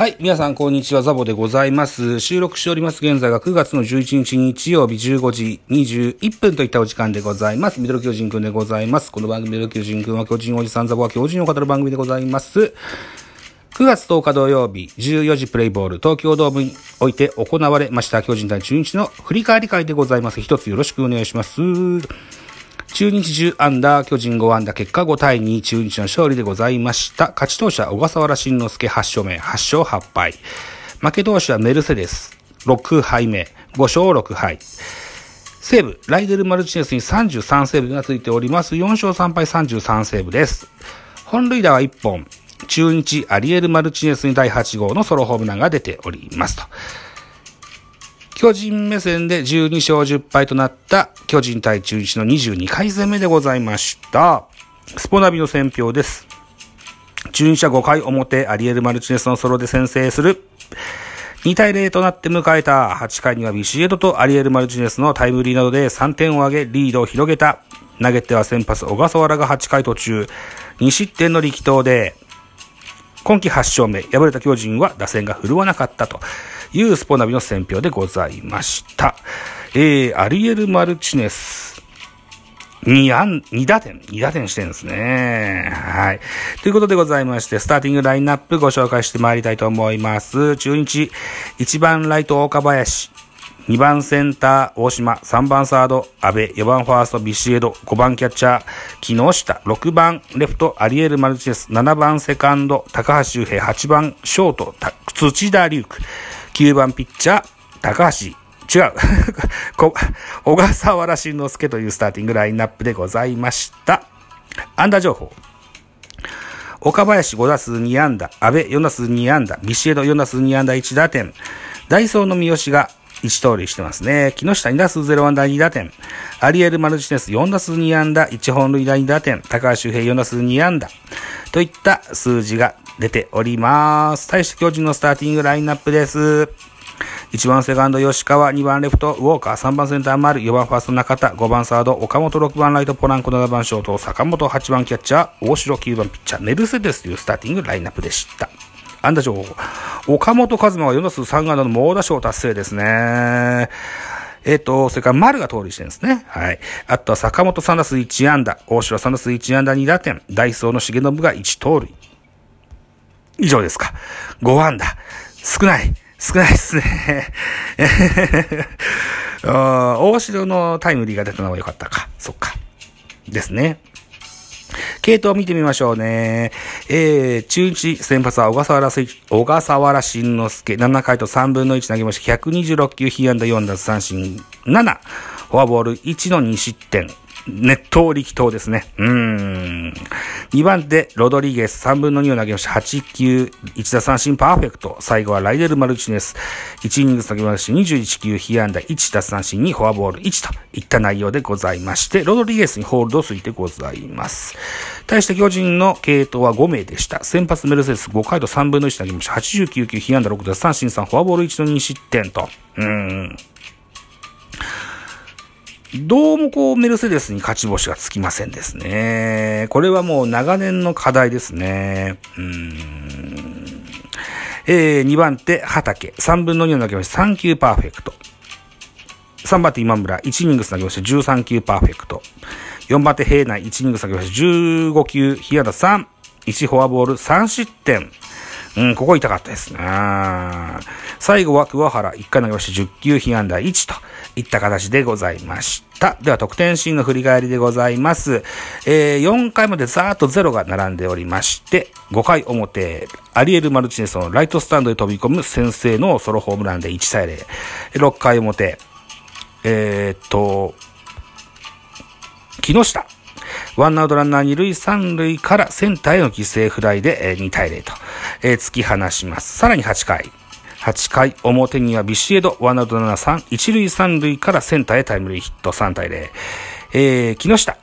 はい。皆さん、こんにちは。ザボでございます。収録しております。現在が9月の11日日曜日15時21分といったお時間でございます。ミドル巨人くんでございます。この番組ミドル巨人くんは巨人おじさんザボは巨人を語る番組でございます。9月10日土曜日、14時プレイボール、東京ドームにおいて行われました巨人対中日の振り返り会でございます。一つよろしくお願いします。中日10アンダー、巨人5アンダー、結果5対2、中日の勝利でございました。勝ち投手は小笠原慎之介8勝目、8勝8敗。負け投手はメルセデス、6敗目、5勝6敗。西武、ライデル・マルチネスに33セーブがついております。4勝3敗33セーブです。本塁打は1本、中日、アリエル・マルチネスに第8号のソロホームランが出ておりますと。巨人目線で12勝10敗となった巨人対中日の22回戦目でございました。スポナビの選評です。中日は5回表、アリエル・マルチネスのソロで先制する。2対0となって迎えた8回にはビシエドとアリエル・マルチネスのタイムリーなどで3点を挙げリードを広げた。投げては先発小笠原が8回途中、2失点の力投で、今季8勝目、敗れた巨人は打線が振るわなかったというスポナビの選評でございました。えー、アリエル・マルチネス。2安、2打点、2打点してるんですね。はい。ということでございまして、スターティングラインナップご紹介してまいりたいと思います。中日、1番ライト岡林、2番センター大島、3番サード阿部、4番ファーストビシエド、5番キャッチャー木下、6番レフトアリエル・マルチネス、7番セカンド高橋周平、8番ショート土田龍空、9番ピッチャー高橋違う。小笠原慎之介というスターティングラインナップでございました。安打情報。岡林5打数2安打、安倍4打数2安打、ビシエド4打数2安打1打点、ダイソーの三好が1盗塁してますね。木下2打数0安打2打点、アリエル・マルチネス4打数2安打。1本塁打2打点、高橋周平4打数2安打、といった数字が出ております。対して巨人のスターティングラインナップです。1番セカンド吉川、2番レフトウォーカー、3番センター丸、4番ファースト中田、5番サード岡本、6番ライトポランコ、7番ショート坂本、8番キャッチャー大城、9番ピッチャーメルセデスというスターティングラインナップでした。安打情報。岡本和真は4打数3安打の猛打賞達成ですね。えっ、と、それから丸が通りしてるんですね。はい。あとは坂本3打数1安打、大城3打数1安打2打点、ダイソーの重信が1盗塁。以上ですか。5安打。少ない。少ないですね。あー大城のタイムリーが出たのは良かったか。そっか。ですね。系統を見てみましょうね。えー、中日先発は小笠原、小笠原慎之介、7回と3分の1投げまして、126球、被安打4奪三振7、フォアボール1の2失点。熱湯力投ですね。うん。2番手、ロドリゲス、3分の2を投げました。8球、1打三振パーフェクト。最後はライデル・マルチネス。1イニング投げまし、21球、被安打1打三振にフォアボール1といった内容でございまして、ロドリゲスにホールドついてございます。対して巨人の系統は5名でした。先発メルセデス5回と3分の1投げました。89球、被安打6打三振3、フォアボール1の2失点と。うーん。どうもこうメルセデスに勝ち星がつきませんですね。これはもう長年の課題ですね。うん。えー、2番手、畑。3分の2を投げまして3球パーフェクト。3番手、今村。1イニングス投げまして13球パーフェクト。4番手、平内。1イニングス投げまして15球、被安打3。1フォアボール3失点。うん、ここ痛かったですね。最後は桑原、1回投げまして10球被安打1といった形でございました。では、得点シーンの振り返りでございます。えー、4回までざーっと0が並んでおりまして、5回表、アリエル・マルチネスのライトスタンドへ飛び込む先制のソロホームランで1対0。6回表、えー、っと、木下。ワンアウトランナー二塁三塁からセンターへの犠牲フライで2対0と、えー、突き放します。さらに8回。8回表にはビシエド、ワンアウトランナー3、一塁三塁からセンターへタイムリーヒット3対0。えー、木下。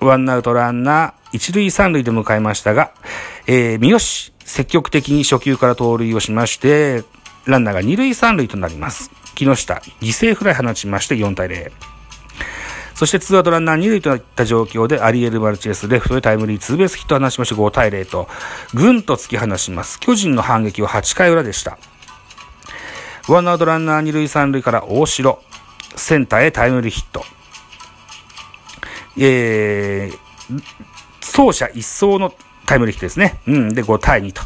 ワンアウトランナー一塁三塁で迎えましたが、えー、三好、積極的に初球から盗塁をしまして、ランナーが二塁三塁となります。木下、犠牲フライ放ちまして4対0。そしてツーアウトランナー2塁といった状況でアリエル・マルチェスレフトでタイムリーツーベースヒットを放しまして5対0と、ぐんと突き放します。巨人の反撃は8回裏でした。ワンアウトランナー2塁3塁から大城、センターへタイムリーヒット。えー、走者一掃のタイムリーヒットですね。うん。で、5対2と。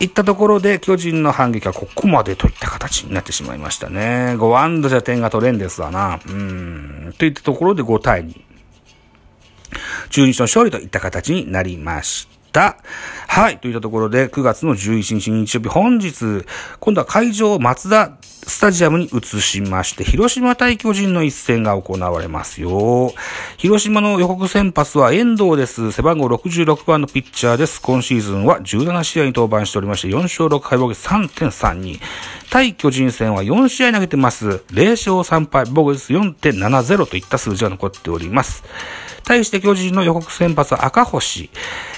いったところで、巨人の反撃はここまでといった形になってしまいましたね。5ワンドじゃ点が取れんですわな。うん。といったところで5対2。中日の勝利といった形になりました。はい。といったところで、9月の11日日曜日、本日、今度は会場、松田スタジアムに移しまして、広島対巨人の一戦が行われますよ。広島の予告先発は遠藤です。背番号66番のピッチャーです。今シーズンは17試合に登板しておりまして、4勝6敗防御3.32。対巨人戦は4試合投げてます。0勝3敗防御率4.70といった数字が残っております。対して巨人の予告先発は赤星、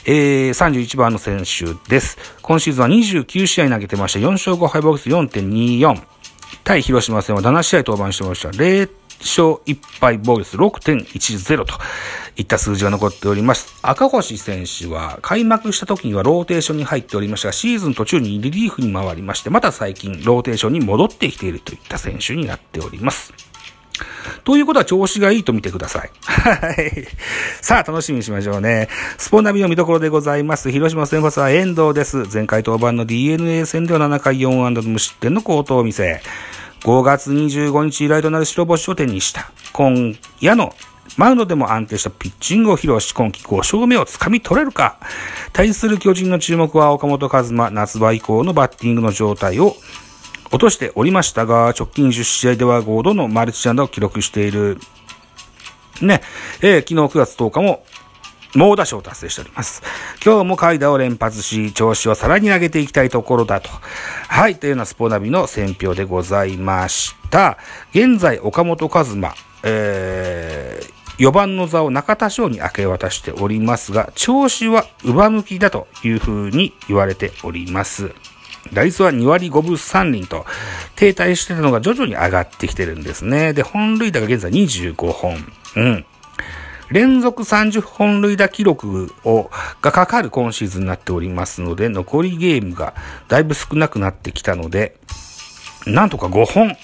えー、31番の選手です。今シーズンは29試合投げてまして、4勝5敗防御率4.24。対広島戦は7試合登板してました。0勝1敗防御率6.10といった数字が残っております。赤星選手は開幕した時にはローテーションに入っておりましたが、シーズン途中にリリーフに回りまして、また最近ローテーションに戻ってきているといった選手になっております。ということは調子がいいと見てください。はい。さあ、楽しみにしましょうね。スポナビの見どころでございます。広島先発は遠藤です。前回登板の DNA 戦では7回4安打の無失点の好投を見せ、5月25日以来となる白星を手にした。今夜のマウンドでも安定したピッチングを披露し、今季5勝目をつかみ取れるか。対する巨人の注目は岡本和真、夏場以降のバッティングの状態を落としておりましたが、直近10試合では5度のマルチアンダーを記録している。ね、えー、昨日9月10日も猛打賞を達成しております。今日も階段を連発し、調子をさらに上げていきたいところだと。はい、というようなスポナビの選評でございました。現在、岡本和真、えー、4番の座を中田翔に明け渡しておりますが、調子は上向きだというふうに言われております。打率は2割5分3厘と停滞してたのが徐々に上がってきてるんですね。で、本塁打が現在25本。うん。連続30本塁打記録を、がかかる今シーズンになっておりますので、残りゲームがだいぶ少なくなってきたので、なんとか5本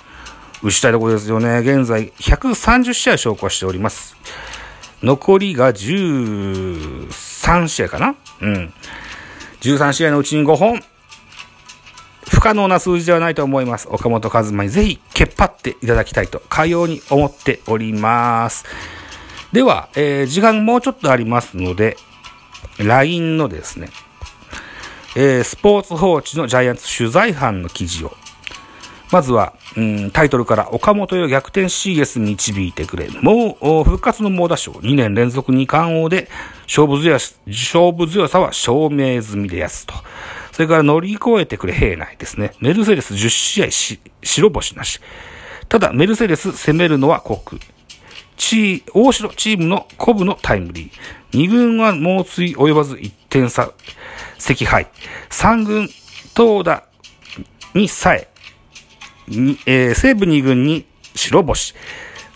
打ちたいところですよね。現在130試合消化しております。残りが13試合かな？うん。13試合のうちに5本。不可能な数字ではないと思います。岡本和真にぜひ、けっぱっていただきたいと、かように思っております。では、えー、時間もうちょっとありますので、LINE のですね、えー、スポーツ報知のジャイアンツ取材班の記事を、まずは、うん、タイトルから岡本よ逆転 CS 導いてくれ。もう、復活の猛打賞。2年連続2冠王で、勝負強さ、勝負強さは証明済みでやすと。それから乗り越えてくれ平内ですね。メルセデス10試合し、白星なし。ただ、メルセデス攻めるのは国。チー、大城チームのコブのタイムリー。二軍は猛追及ばず1点差、赤敗。三軍、東田にさえ、えー、西武二軍に白星。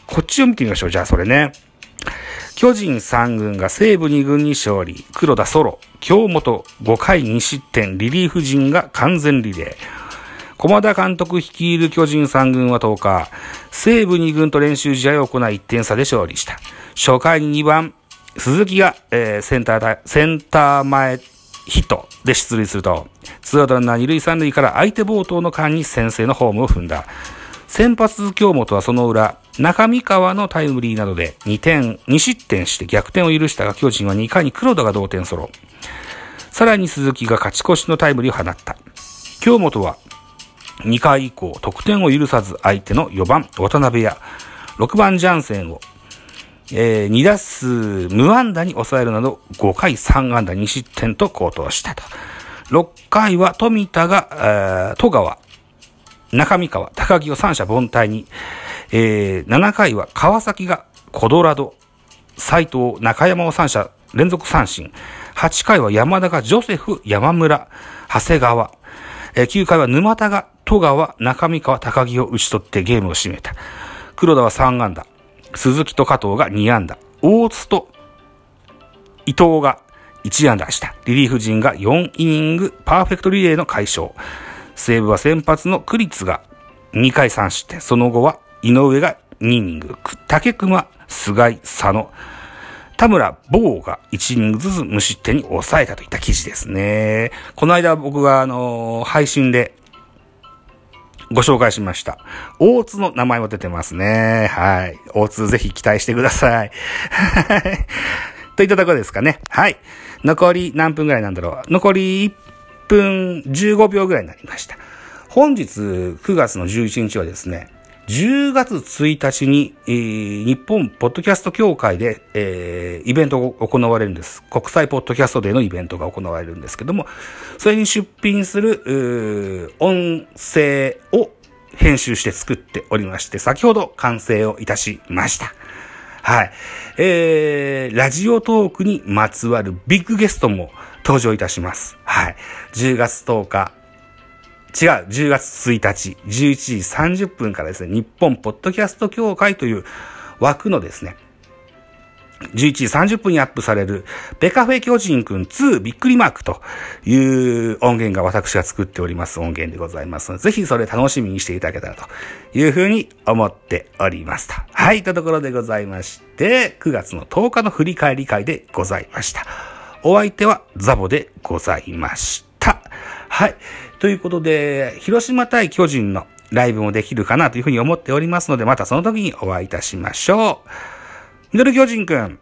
こっちを見てみましょう。じゃあそれね。巨人三軍が西武二軍に勝利。黒田ソロ。京本5回2失点。リリーフ陣が完全リレー。駒田監督率いる巨人3軍は10日、西武2軍と練習試合を行い1点差で勝利した。初回に2番、鈴木が、えー、センター、センター前ヒットで出塁すると、ツーアウトランナー2塁3塁から相手冒頭の間に先制のホームを踏んだ。先発京本はその裏、中見川のタイムリーなどで2点、2失点して逆転を許したが巨人は2回に黒田が同点ソロ。さらに鈴木が勝ち越しのタイムリーを放った。京本は2回以降、得点を許さず相手の4番、渡辺や6番ジャンセンを、えー、2打数無安打に抑えるなど5回3安打2失点と高騰したと。6回は富田が、えー、戸川、中見川、高木を三者凡退に、えー、7回は川崎がコドラド、斎藤、中山を三者連続三振。8回は山田がジョセフ、山村、長谷川。えー、9回は沼田が戸川、中見川、高木を打ち取ってゲームを締めた。黒田は3安打。鈴木と加藤が2安打。大津と伊藤が1安打した。リリーフ陣が4イニングパーフェクトリレーの解消。西武は先発のクリツが2回3失点。その後は井上が2イニング。竹熊、菅井、佐野。田村、坊が1イニングずつ無失点に抑えたといった記事ですね。この間僕があの、配信でご紹介しました。大津の名前も出てますね。はい。大津ぜひ期待してください。はい。といったところですかね。はい。残り何分ぐらいなんだろう。残り1分15秒ぐらいになりました。本日9月の11日はですね、10月1日に、えー、日本ポッドキャスト協会で、えー、イベントが行われるんです。国際ポッドキャストデーのイベントが行われるんですけども、それに出品する、音声を編集して作っておりまして、先ほど完成をいたしました。はい。えー、ラジオトークにまつわるビッグゲストも登場いたします。はい。10月10日、違う、10月1日、11時30分からですね、日本ポッドキャスト協会という枠のですね、11時30分にアップされる、ベカフェ巨人くん2びっくりマークという音源が私が作っております音源でございますので、ぜひそれ楽しみにしていただけたらというふうに思っておりますと。はい、というところでございまして、9月の10日の振り返り会でございました。お相手はザボでございました。はい。ということで、広島対巨人のライブもできるかなというふうに思っておりますので、またその時にお会いいたしましょう。ミドル巨人くん、